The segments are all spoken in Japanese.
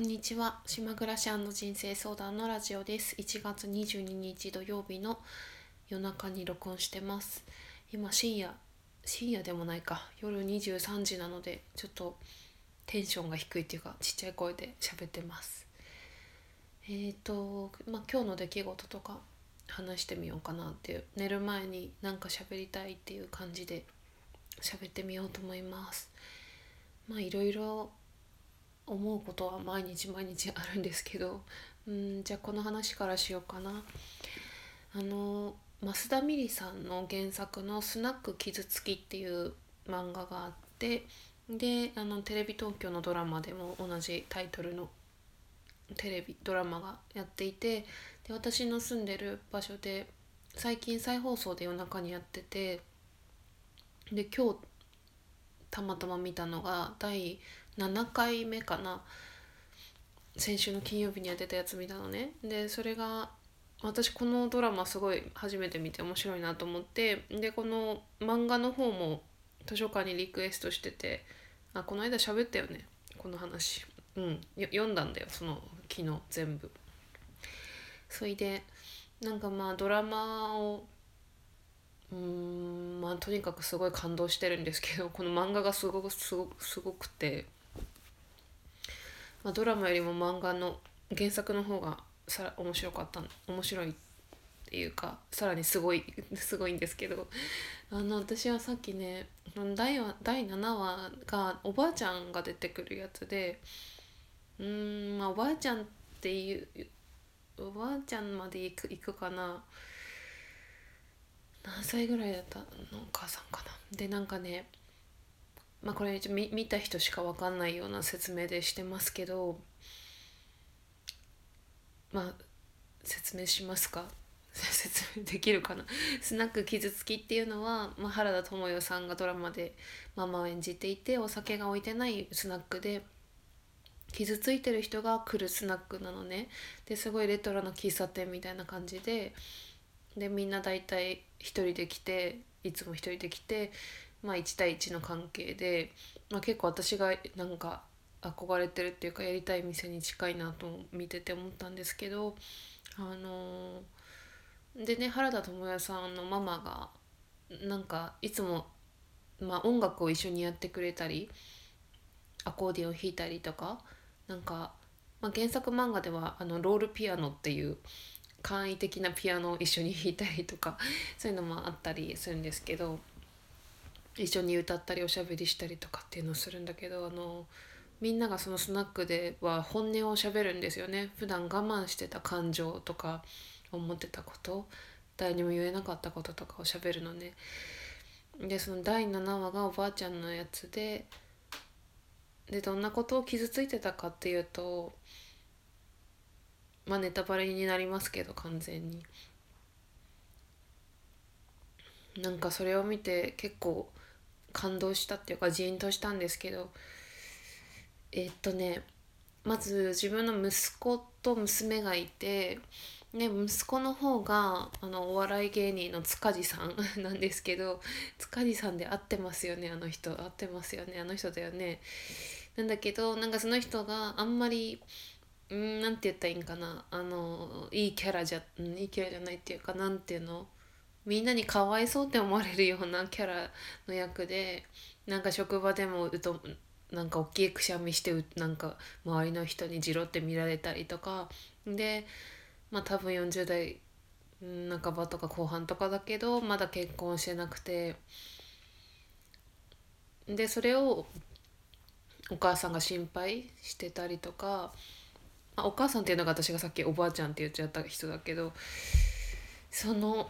こんにちは。島暮らし人生相談のラジオです。1月22日土曜日の夜中に録音してます。今深夜深夜でもないか。夜23時なのでちょっとテンションが低いっていうかちっちゃい声で喋ってます。えーとまあ今日の出来事とか話してみようかなっていう。寝る前になんか喋りたいっていう感じで喋ってみようと思います。まあいろいろ思うことは毎日毎日あるんですけどうんじゃあこの話からしようかな。あの増田美里さんの原作の「スナック傷つき」っていう漫画があってであのテレビ東京のドラマでも同じタイトルのテレビドラマがやっていてで私の住んでる場所で最近再放送で夜中にやっててで今日たまたま見たのが第7回目かな。先週の金曜日にやってたやつ見たのね。でそれが私このドラマすごい初めて見て面白いなと思ってでこの漫画の方も図書館にリクエストしててあこの間喋ったよねこの話。うん読んだんだよその昨日全部。それでなんかまあドラマをうんまあとにかくすごい感動してるんですけどこの漫画がすごくすごくすごくて、まあ、ドラマよりも漫画の原作の方がさら面白かった面白いっていうかさらにすごい すごいんですけどあの私はさっきね第第7話がおばあちゃんが出てくるやつでうんまあおばあちゃんっていうおばあちゃんまで行く行くかな。何歳ぐらいだったのお母さんかな。でなんかねまあこれ見見た人しか分かんないような説明でしてますけどまあ説明しますか？説明できるかな？スナック傷つきっていうのは、まあ、原田知世さんがドラマでママを演じていてお酒が置いてないスナックで傷ついてる人が来るスナックなのね。ですごいレトロな喫茶店みたいな感じででみんな大体一人で来ていつも一人で来て、まあ、1対1の関係で、まあ、結構私がなんか憧れてるっていうかやりたい店に近いなと見てて思ったんですけどあのー、でね原田知世さんのママがなんかいつも、まあ、音楽を一緒にやってくれたりアコーディオン弾いたりとかなんか、まあ、原作漫画ではあのロールピアノっていう簡易的なピアノを一緒に弾いたりとかそういうのもあったりするんですけど一緒に歌ったりおしゃべりしたりとかっていうのをするんだけどあのみんながそのスナックでは本音をしゃべるんですよね。普段我慢してた感情とか思ってたこと誰にも言えなかったこととかをしゃべるのね。でその第7話がおばあちゃんのやつででどんなことを傷ついてたかっていうとまあネタバレになりますけど完全に。なんかそれを見て結構感動したっていうかジーンとしたんですけどえっとねまず自分の息子と娘がいてね、息子の方があのお笑い芸人の塚地さん なんですけど塚地さんで合ってますよねあの人。合ってますよねあの人だよね。なんだけどなんかその人があんまりんなんて言ったらいいんかな。あのいいキャラじゃいいキャラじゃないっていうかなんていうの？みんなにかわいそうって思われるようなキャラの役でなんか職場でもうとなんか大きいくしゃみしてなんか周りの人にじろって見られたりとか。でまあ多分40代半ばとか後半とかだけどまだ結婚してなくて。でそれをお母さんが心配してたりとか、まあ、お母さんっていうのが私がさっきおばあちゃんって言っちゃった人だけどその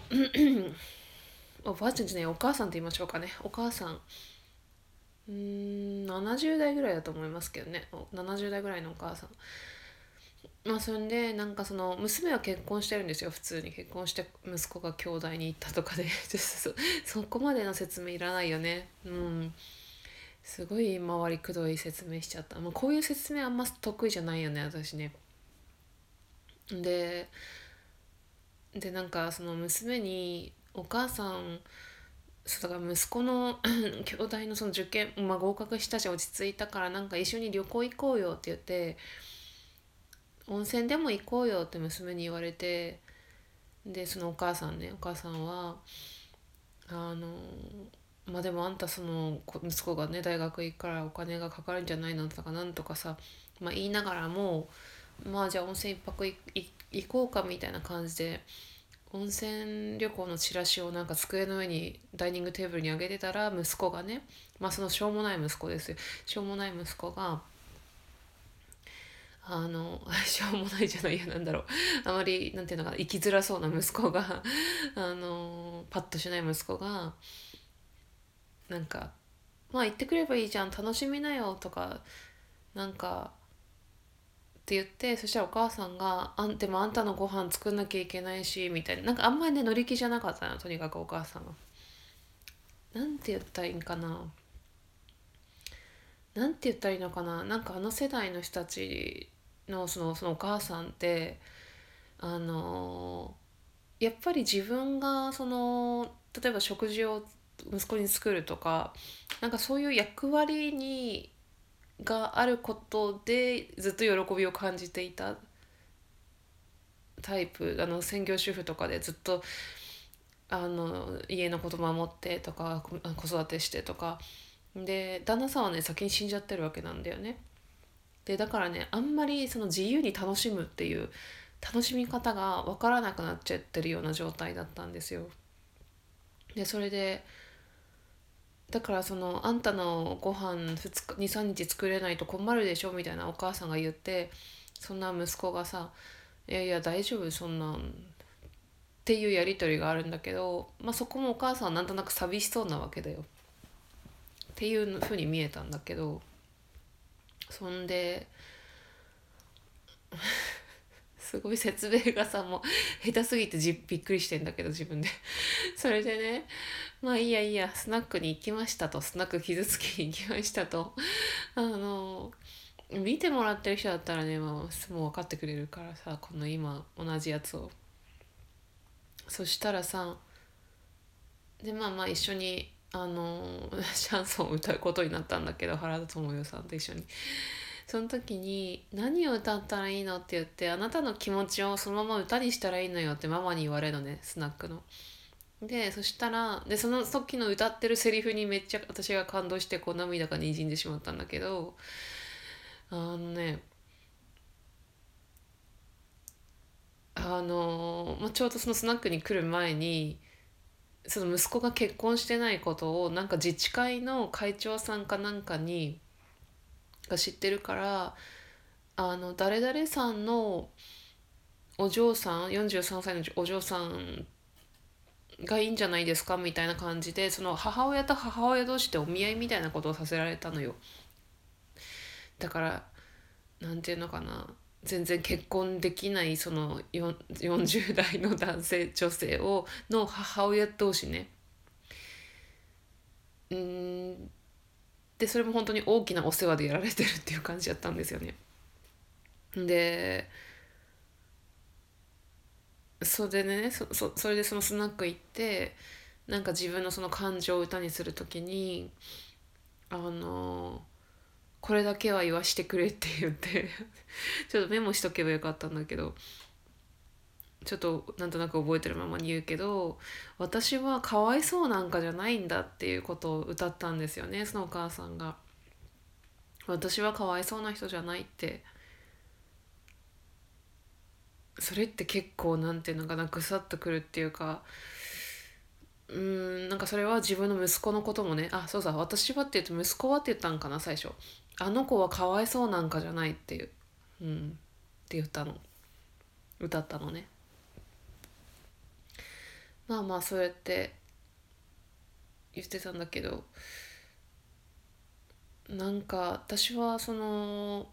おばあちゃんじゃないお母さんって言いましょうかね。お母さんうん70代ぐらいだと思いますけどね。70代ぐらいのお母さん。まあそれでなんかその娘は結婚してるんですよ。普通に。結婚して息子が兄弟に行ったとかで。そこまでの説明いらないよね。うん。すごい回りくどい説明しちゃった。もうこういう説明あんま得意じゃないよね私ね。ででなんかその娘にお母さんそうだから息子の 兄弟のその受験、まあ、合格したし落ち着いたからなんか一緒に旅行行こうよって言って温泉でも行こうよって娘に言われてでそのお母さんねお母さんはあのまあでもあんたその息子がね大学行くからお金がかかるんじゃないのとかなんとかさ、まあ、言いながらもまあじゃあ温泉一泊行行こうかみたいな感じで温泉旅行のチラシをなんか机の上にダイニングテーブルに上げてたら息子がねまあそのしょうもない息子ですよ。しょうもない息子があの しょうもないじゃないやなんだろう。あまりなんていうのかな生きづらそうな息子が あのパッとしない息子がなんか「まあ行ってくればいいじゃん楽しみなよ」とかなんかって言ってそしたらお母さんが「あんでもあんたのご飯作んなきゃいけないし」みたいな。なんかあんまりね乗り気じゃなかったのとにかくお母さんは。なんて言ったらいいんかな。なんて言ったらいいのかな。なんかあの世代の人たちのそのそのお母さんってあのやっぱり自分がその例えば食事を息子に作るとかなんかそういう役割にがあることでずっと喜びを感じていたタイプあの専業主婦とかでずっとあの家のこと守ってとか子育てしてとかで旦那さんはね先に死んじゃってるわけなんだよね。でだからねあんまりその自由に楽しむっていう楽しみ方が分からなくなっちゃってるような状態だったんですよ。でそれでだからそのあんたのご飯23日作れないと困るでしょみたいなお母さんが言ってそんな息子がさ「いやいや大丈夫そんなん」っていうやり取りがあるんだけど、まあ、そこもお母さんはなんとなく寂しそうなわけだよ。っていうふうに見えたんだけどそんですごい説明がさもう下手すぎてじびっくりしてんだけど自分で。それでねまあいいやいいやスナックに行きましたと。スナック傷つきに行きましたと。あの見てもらってる人だったらね、もう分かってくれるからさこの今同じやつを。そしたらさでまあまあ一緒にあの シャンソンを歌うことになったんだけど原田知世さんと一緒に。その時に「何を歌ったらいいの?」って言って「あなたの気持ちをそのまま歌にしたらいいのよ」ってママに言われるのねスナックの。でそしたらでその時の歌ってるセリフにめっちゃ私が感動してこう涙がにじんでしまったんだけどあのねあの、まあ、ちょうどそのスナックに来る前にその息子が結婚してないことをなんか自治会の会長さんかなんかにが知ってるからあの誰々さんのお嬢さん43歳のお嬢さんがいいんじゃないですかみたいな感じでその母親と母親同士でお見合いみたいなことをさせられたのよ。だからなんていうのかな。全然結婚できないその40代の男性女性をの母親同士ね。うん。でそれも本当に大きなお世話でやられてるっていう感じだったんですよね。でそれでねそそそれでそのスナック行ってなんか自分のその感情を歌にする時にあのこれだけは言わしてくれって言って ちょっとメモしとけばよかったんだけどちょっとなんとなく覚えてるままに言うけど私はかわいそうなんかじゃないんだっていうことを歌ったんですよねそのお母さんが。私はかわいそうな人じゃないって。それって結構なんていうのかなぐさっとくるっていうか。うんなんかそれは自分の息子のこともね。あそうさ私はって言うと息子はって言ったんかな最初。あの子はかわいそうなんかじゃないっていう。うん。って言ったの。歌ったのね。まあまあそうやって言ってたんだけどなんか私はその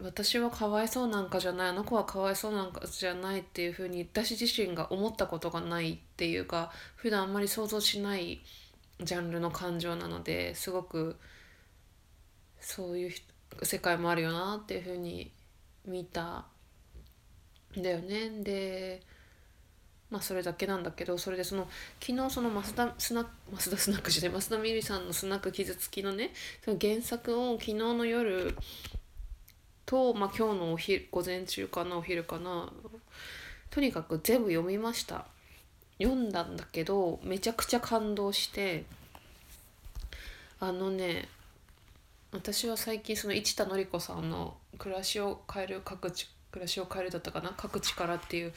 私はかわいそうなんかじゃないあの子はかわいそうなんかじゃないっていうふうに私自身が思ったことがないっていうか普段あんまり想像しないジャンルの感情なのですごくそういう世界もあるよなっていうふうに見たんだよね。でまあそれだけなんだけどそれでその昨日その増田スナック増田スナックじゃない増田みりさんのスナック傷つきのねその原作を昨日の夜と、まあ、今日のお昼午前中かなお昼かなとにかく全部読みました。読んだんだけどめちゃくちゃ感動してあのね私は最近その市田典子さんの「暮らしを変える各地暮らしを変える」だったかな「各力」っていう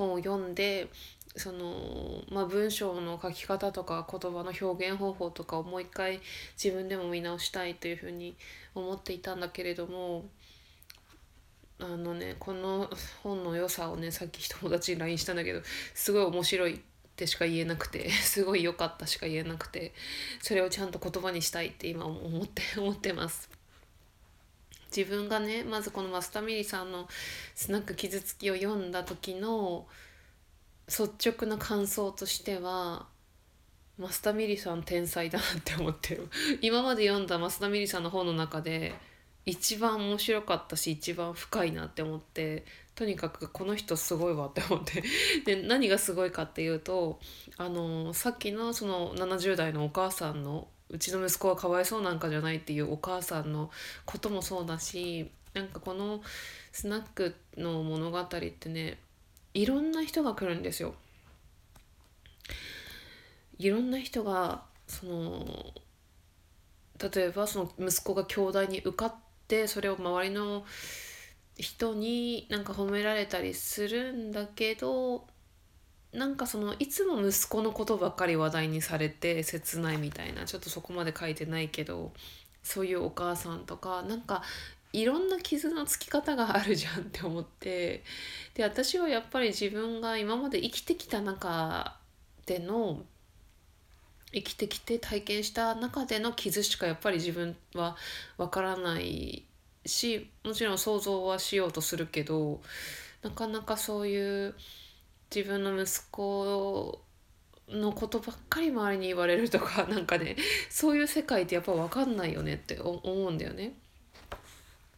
本を読んでその、まあ、文章の書き方とか言葉の表現方法とかをもう一回自分でも見直したいというふうに思っていたんだけれどもあのねこの本の良さをねさっき友達に LINE したんだけどすごい面白いってしか言えなくて すごい良かったしか言えなくてそれをちゃんと言葉にしたいって今思って思ってます。自分がねまずこのマスタミリさんの「スナック傷つき」を読んだ時の率直な感想としてはマスタミリさん天才だなって思ってる。今まで読んだマスタミリさんの本の中で一番面白かったし一番深いなって思ってとにかくこの人すごいわって思って。で何がすごいかっていうとあのさっきのその70代のお母さんのうちの息子はかわいそうなんかじゃないっていうお母さんのこともそうだしなんかこのスナックの物語ってねいろんな人が来るんですよ。いろんな人がその例えばその息子が兄弟に受かってそれを周りの人になんか褒められたりするんだけどなんかそのいつも息子のことばっかり話題にされて切ないみたいなちょっとそこまで書いてないけどそういうお母さんとかなんかいろんな傷のつき方があるじゃんって思ってで私はやっぱり自分が今まで生きてきた中での生きてきて体験した中での傷しかやっぱり自分はわからないしもちろん想像はしようとするけどなかなかそういう自分の息子のことばっかり周りに言われるとか なんかねそういう世界ってやっぱ分かんないよねって思うんだよね。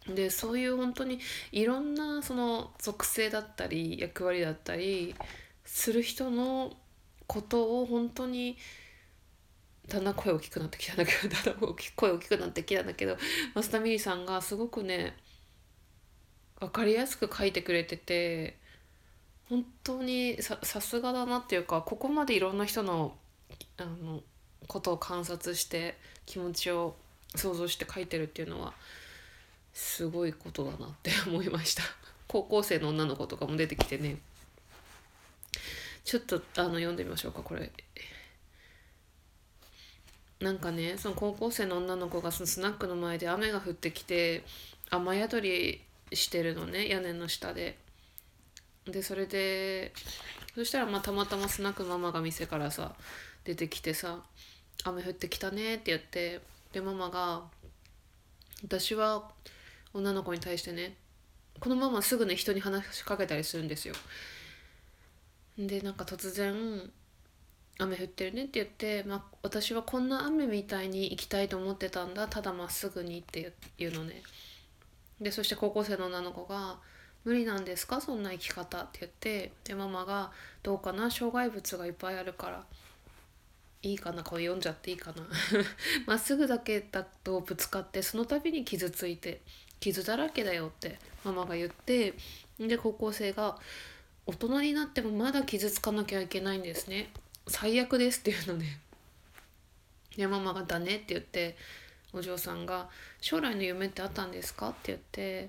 でそういう本当にいろんなその属性だったり役割だったりする人のことを本当にだんだん声大きくなってきたんだけどだんだん声大きくなってきたんだけど増田美里さんがすごくね分かりやすく書いてくれてて本当にさすがだなっていうかここまでいろんな人のあのことを観察して気持ちを想像して書いてるっていうのはすごいことだなって思いました。高校生の女の子とかも出てきてね。ちょっとあの読んでみましょうかこれ。なんかねその高校生の女の子がそのスナックの前で雨が降ってきて雨宿りしてるのね屋根の下で。でそれでそしたらまあたまたまスナックママが店からさ出てきてさ「雨降ってきたね」って言ってでママが私は女の子に対してねこのママすぐね人に話しかけたりするんですよ。でなんか突然「雨降ってるね」って言って、まあ、私はこんな雨みたいに行きたいと思ってたんだただまっすぐにっていうのね。でそして高校生の女の子が「無理なんですか？そんな生き方」って言って。でママが「どうかな？障害物がいっぱいあるから」いいかな？これ読んじゃっていいかな？まっすぐだけだとぶつかってその度に傷ついて傷だらけだよってママが言って。で高校生が「大人になってもまだ傷つかなきゃいけないんですね。最悪です」っていうのねでママが「だね」って言ってお嬢さんが「将来の夢ってあったんですか?」って言って。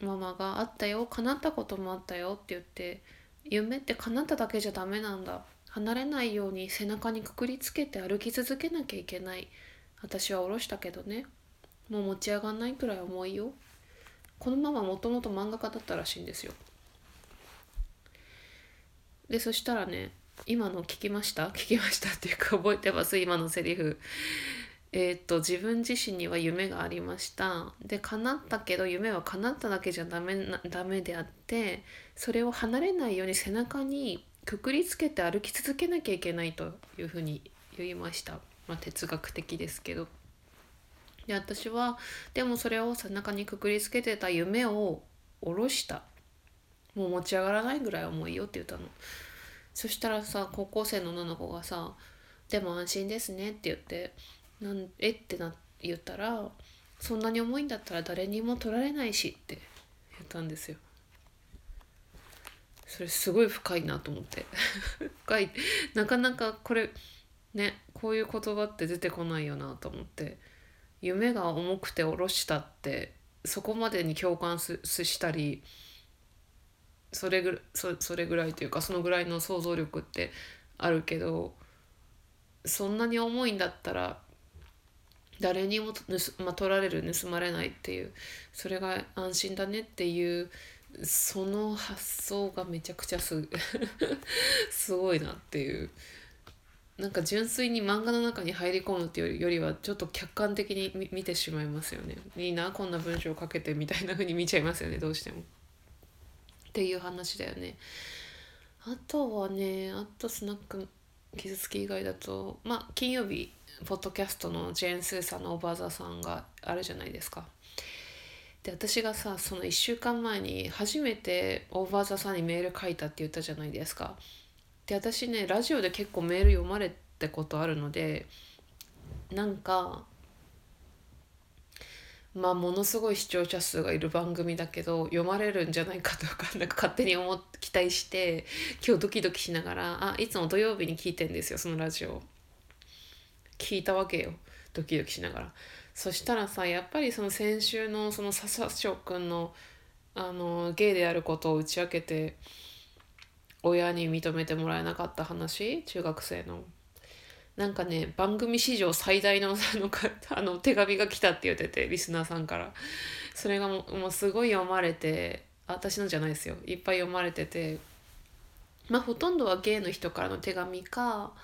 ママが「あったよ叶ったこともあったよ」って言って「夢って叶っただけじゃダメなんだ。離れないように背中にくくりつけて歩き続けなきゃいけない。私は下ろしたけどね。もう持ち上がんないくらい重いよ。このママもともと漫画家だったらしいんですよ。でそしたらね今の聞きました？聞きましたっていうか覚えてます？今のセリフ。えー、っと自分自身には夢がありました。で叶ったけど夢は叶っただけじゃダメなダメであってそれを離れないように背中にくくりつけて歩き続けなきゃいけないというふうに言いました、まあ、哲学的ですけど。で私はでもそれを背中にくくりつけてた夢を下ろした。もう持ち上がらないぐらい重いよって言ったの。そしたらさ高校生の女の子がさ「でも安心ですね」って言って「なんえ？ってな言ったらそんなに重いんだったら誰にも取られないしって言ったんですよ。それすごい深いなと思って。深い。なかなかこれねこういう言葉って出てこないよなと思って。夢が重くて下ろしたってそこまでに共感すしたりそれぐそそれぐらいというかそのぐらいの想像力ってあるけどそんなに重いんだったら誰にも盗、まあ、取られる盗まれないっていうそれが安心だねっていうその発想がめちゃくちゃす すごいなっていうなんか純粋に漫画の中に入り込むっていうよりはちょっと客観的に見てしまいますよねいいなこんな文章を書けてみたいな風に見ちゃいますよねどうしても。っていう話だよね。あとはねあとスナック傷つき以外だとまあ金曜日ポッドキャストのジェーン・スーさんのおばあざさんがあるじゃないですか。で私がさその1週間前に初めてオーバーザさんにメール書いたって言ったじゃないですか。で私ねラジオで結構メール読まれたことあるのでなんかまあものすごい視聴者数がいる番組だけど読まれるんじゃないかとかなんか勝手に思っ期待して今日ドキドキしながらあいつも土曜日に聞いてんですよそのラジオ。聞いたわけよドキドキしながら。そしたらさやっぱりその先週のその笹翔くんのあのゲイであることを打ち明けて親に認めてもらえなかった話中学生の。なんかね番組史上最大の あの 手紙が来たって言っててリスナーさんから。それがもうもうすごい読まれて私のじゃないですよ。いっぱい読まれてて。まあほとんどはゲイの人からの手紙か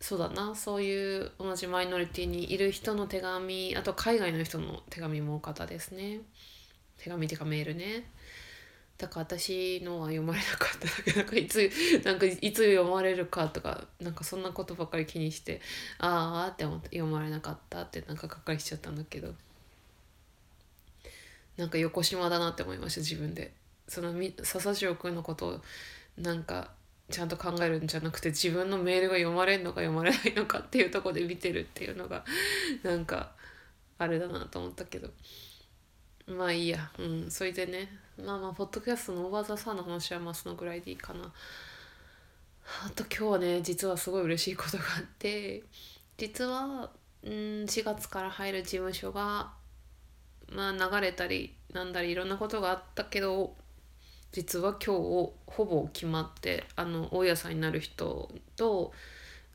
そうだな。そういう同じマイノリティにいる人の手紙あと海外の人の手紙も多かったですね。手紙っていうかメールね。だから私のは読まれなかった なんかいつなんかいつ読まれるかとかなんかそんなことばっかり気にしてああって思って読まれなかったってなんかがっかりしちゃったんだけど。なんか横島だなって思いました自分で。その笹城君のことをなんかちゃんと考えるんじゃなくて自分のメールが読まれるのか読まれないのかっていうとこで見てるっていうのがなんかあれだなと思ったけど。まあいいや。うんそれでね。まあまあポッドキャストのオーバーザさんの話はまあそのぐらいでいいかな。あと今日はね実はすごい嬉しいことがあって実はうん4月から入る事務所がまあ流れたりなんだりいろんなことがあったけど実は今日ほぼ決まってあの大家さんになる人と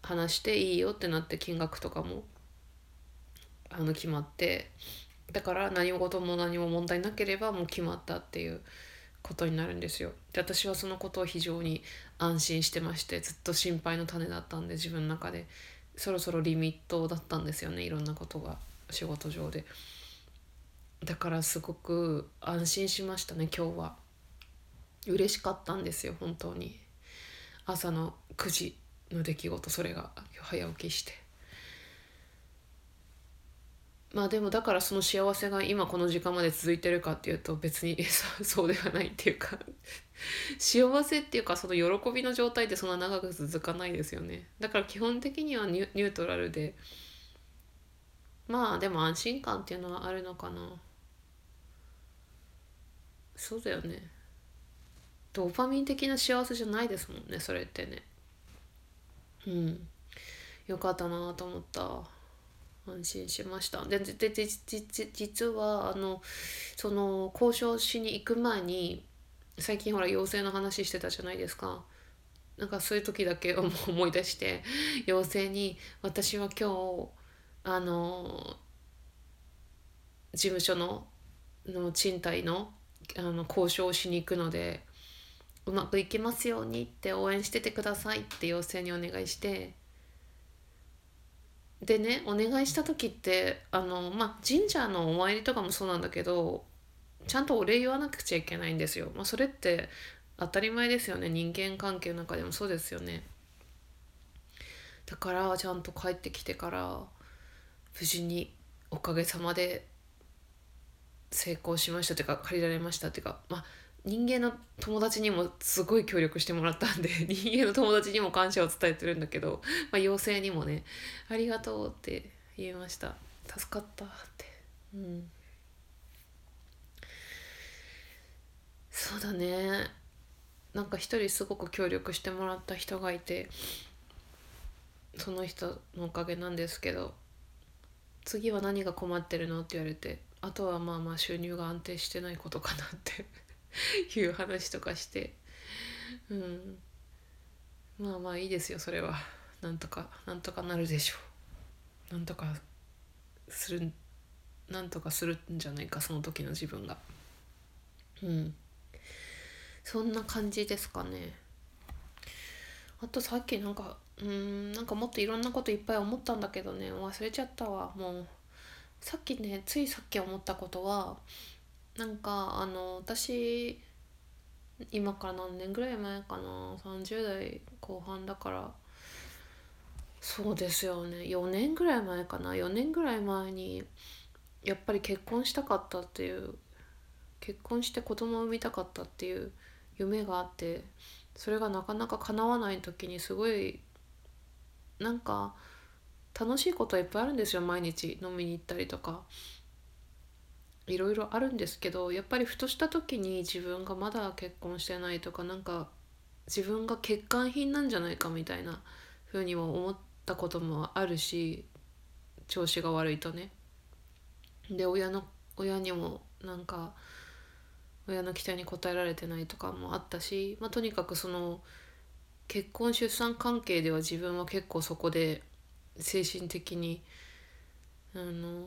話していいよってなって金額とかもあの決まってだから何事も何も問題なければもう決まったっていうことになるんですよ。で私はそのことを非常に安心してましてずっと心配の種だったんで自分の中でそろそろリミットだったんですよねいろんなことが仕事上で。だからすごく安心しましたね今日は。嬉しかったんですよ本当に朝の9時の出来事それが早起きしてまあでもだからその幸せが今この時間まで続いてるかっていうと別に そうではないっていうか 幸せっていうかその喜びの状態ってそんな長く続かないですよね。だから基本的にはニュートラルで。まあでも安心感っていうのはあるのかな。そうだよね。ドーパミン的な幸せじゃないですもんねそれってね。うん。よかったなと思った。安心しました。でででで実はあのその交渉しに行く前に最近ほら妖精の話してたじゃないですか。なんかそういう時だけ思い出して妖精に「私は今日あの事務所のの賃貸のあの交渉をしに行くのでうまくいきますようにって応援しててくださいって妖精にお願いしてでねお願いした時ってあのまあ神社のお参りとかもそうなんだけどちゃんとお礼言わなくちゃいけないんですよ。まあ、それって当たり前ですよね人間関係の中でもそうですよね。だからちゃんと帰ってきてから無事におかげさまで成功しましたというか借りられましたっていうかまあ人間の友達にもすごい協力してもらったんで 人間の友達にも感謝を伝えてるんだけど、まあ、妖精にもね「ありがとう」って言いました。助かったって。うん。そうだね。なんか一人すごく協力してもらった人がいてその人のおかげなんですけど次は何が困ってるのって言われてあとはまあまあ収入が安定してないことかなって。いう話とかして。うん。まあまあいいですよそれは。なんとかなんとかなるでしょう。なんとかするなんとかするんじゃないかその時の自分が。うん。そんな感じですかね。あとさっきなんかうんなんかもっといろんなこといっぱい思ったんだけどね。忘れちゃったわもう。さっきねついさっき思ったことはなんかあの私今から何年ぐらい前かな30代後半だからそうですよね。4年ぐらい前かな。4年ぐらい前にやっぱり結婚したかったっていう結婚して子供を産みたかったっていう夢があってそれがなかなか叶わない時にすごいなんか楽しいことはいっぱいあるんですよ。毎日飲みに行ったりとか。いろいろあるんですけどやっぱりふとした時に自分がまだ結婚してないとかなんか自分が欠陥品なんじゃないかみたいなふうにも思ったこともあるし調子が悪いとね。で親の親にもなんか親の期待に応えられてないとかもあったし、まあ、とにかくその結婚出産関係では自分は結構そこで精神的にあの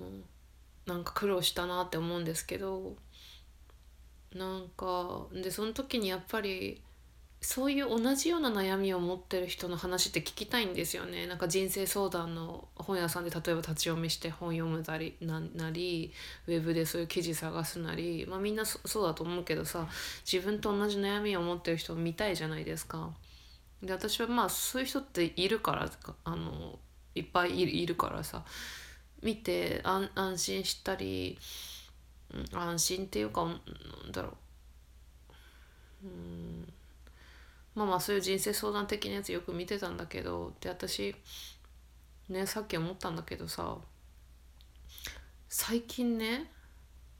なんか苦労したなって思うんですけどなんかでその時にやっぱりそういう同じような悩みを持ってる人の話って聞きたいんですよねなんか人生相談の本屋さんで例えば立ち読みして本読むなりななりウェブでそういう記事探すなり、まあ、みんなそうだと思うけどさ自分と同じ悩みを持ってる人を見たいじゃないですか。で私はまあそういう人っているからあのいっぱいいるからさ見て安心したり、安心っていうかなんだろう。うん。まあまあそういう人生相談的なやつよく見てたんだけどで私ねさっき思ったんだけどさ最近ねっ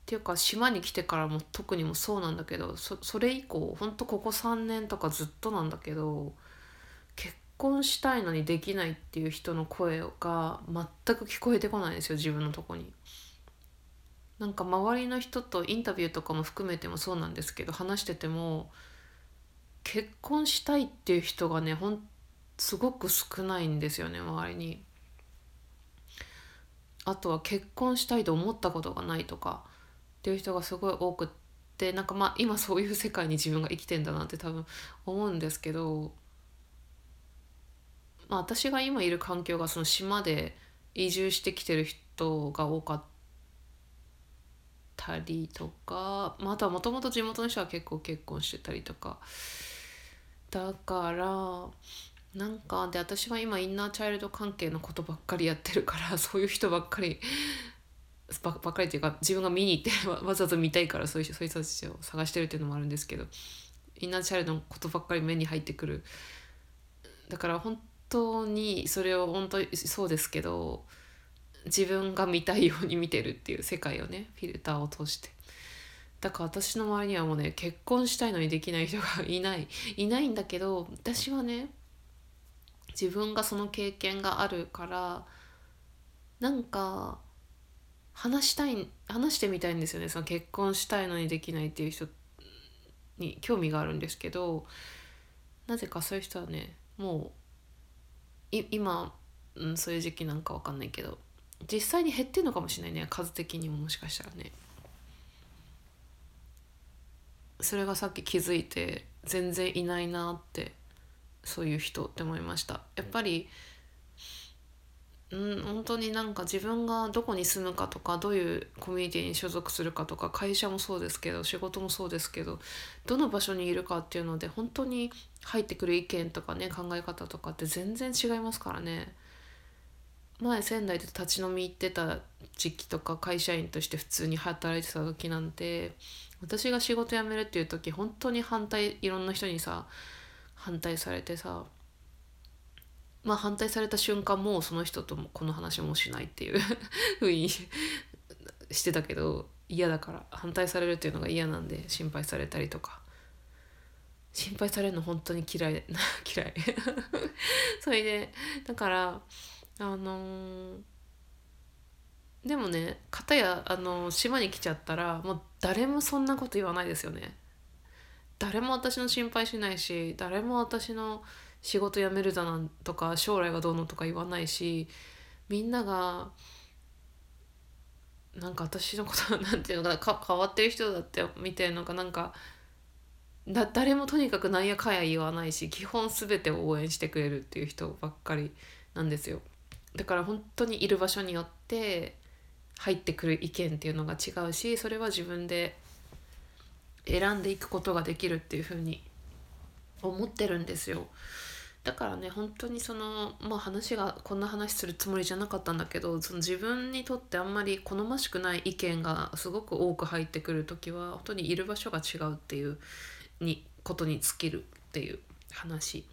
ていうか島に来てからも特にもそうなんだけどそそれ以降ほんとここ3年とかずっとなんだけど婚したいのにできないっていう人の声が全く聞こえてこないんですよ自分のとこに。なんか周りの人とインタビューとかも含めてもそうなんですけど話してても結婚したいっていう人がねほんすごく少ないんですよね周りに。あとは結婚したいと思ったことがないとかっていう人がすごい多くってなんかまあ今そういう世界に自分が生きてんだなって多分思うんですけど、まあ、私が今いる環境がその島で移住してきてる人が多かったりとか、まあ、あとはもともと地元の人は結構結婚してたりとか。だからなんかで私は今インナーチャイルド関係のことばっかりやってるから そういう人ばっかりばっかりっていうか自分が見に行って わざわざ見たいからそういうそういう人たちを探してるっていうのもあるんですけどインナーチャイルドのことばっかり目に入ってくる。だから本当にそれを本当にそうですけど自分が見たいように見てるっていう世界をねフィルターを通して。だから私の周りにはもうね結婚したいのにできない人がいない。いないんだけど私はね自分がその経験があるからなんか話したい話してみたいんですよね。その結婚したいのにできないっていう人に興味があるんですけどなぜかそういう人はねもう今、うん、そういう時期なんか分かんないけど実際に減ってんのかもしれないね数的にももしかしたらね。それがさっき気づいて全然いないなってそういう人って思いましたやっぱりうん本当になんか自分がどこに住むかとかどういうコミュニティに所属するかとか会社もそうですけど仕事もそうですけどどの場所にいるかっていうので本当に入ってくる意見とかね考え方とかって全然違いますからね。前仙台で立ち飲み行ってた時期とか会社員として普通に働いてた時なんて私が仕事辞めるっていう時本当に反対いろんな人にさ反対されてさまあ反対された瞬間もうその人ともこの話もしないっていう ふうにしてたけど嫌だから反対されるっていうのが嫌なんで心配されたりとか。心配されるの本当に嫌い 嫌い。それでだからあのーでもね片やあの島に来ちゃったらもう誰もそんなこと言わないですよね。誰も私の心配しないし誰も私の仕事辞めるだなんとか将来がどうのとか言わないしみんながなんか私のことなんていうのかな変わってる人だって見てるのかなんかだ誰もとにかくなんやかんや言わないし基本全てを応援してくれるっていう人ばっかりなんですよだから本当にいる場所によって入ってくる意見っていうのが違うしそれは自分で選んでいくことができるっていうふうに思ってるんですよ。だからね本当にそのまあ話がこんな話するつもりじゃなかったんだけどその自分にとってあんまり好ましくない意見がすごく多く入ってくる時は本当にいる場所が違うっていうにことに尽きるっていう話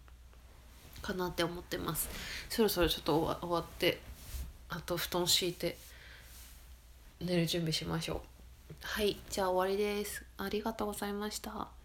かなって思ってます。そろそろちょっと終わってあと布団敷いて寝る準備しましょう。はいじゃあ終わりです。ありがとうございました。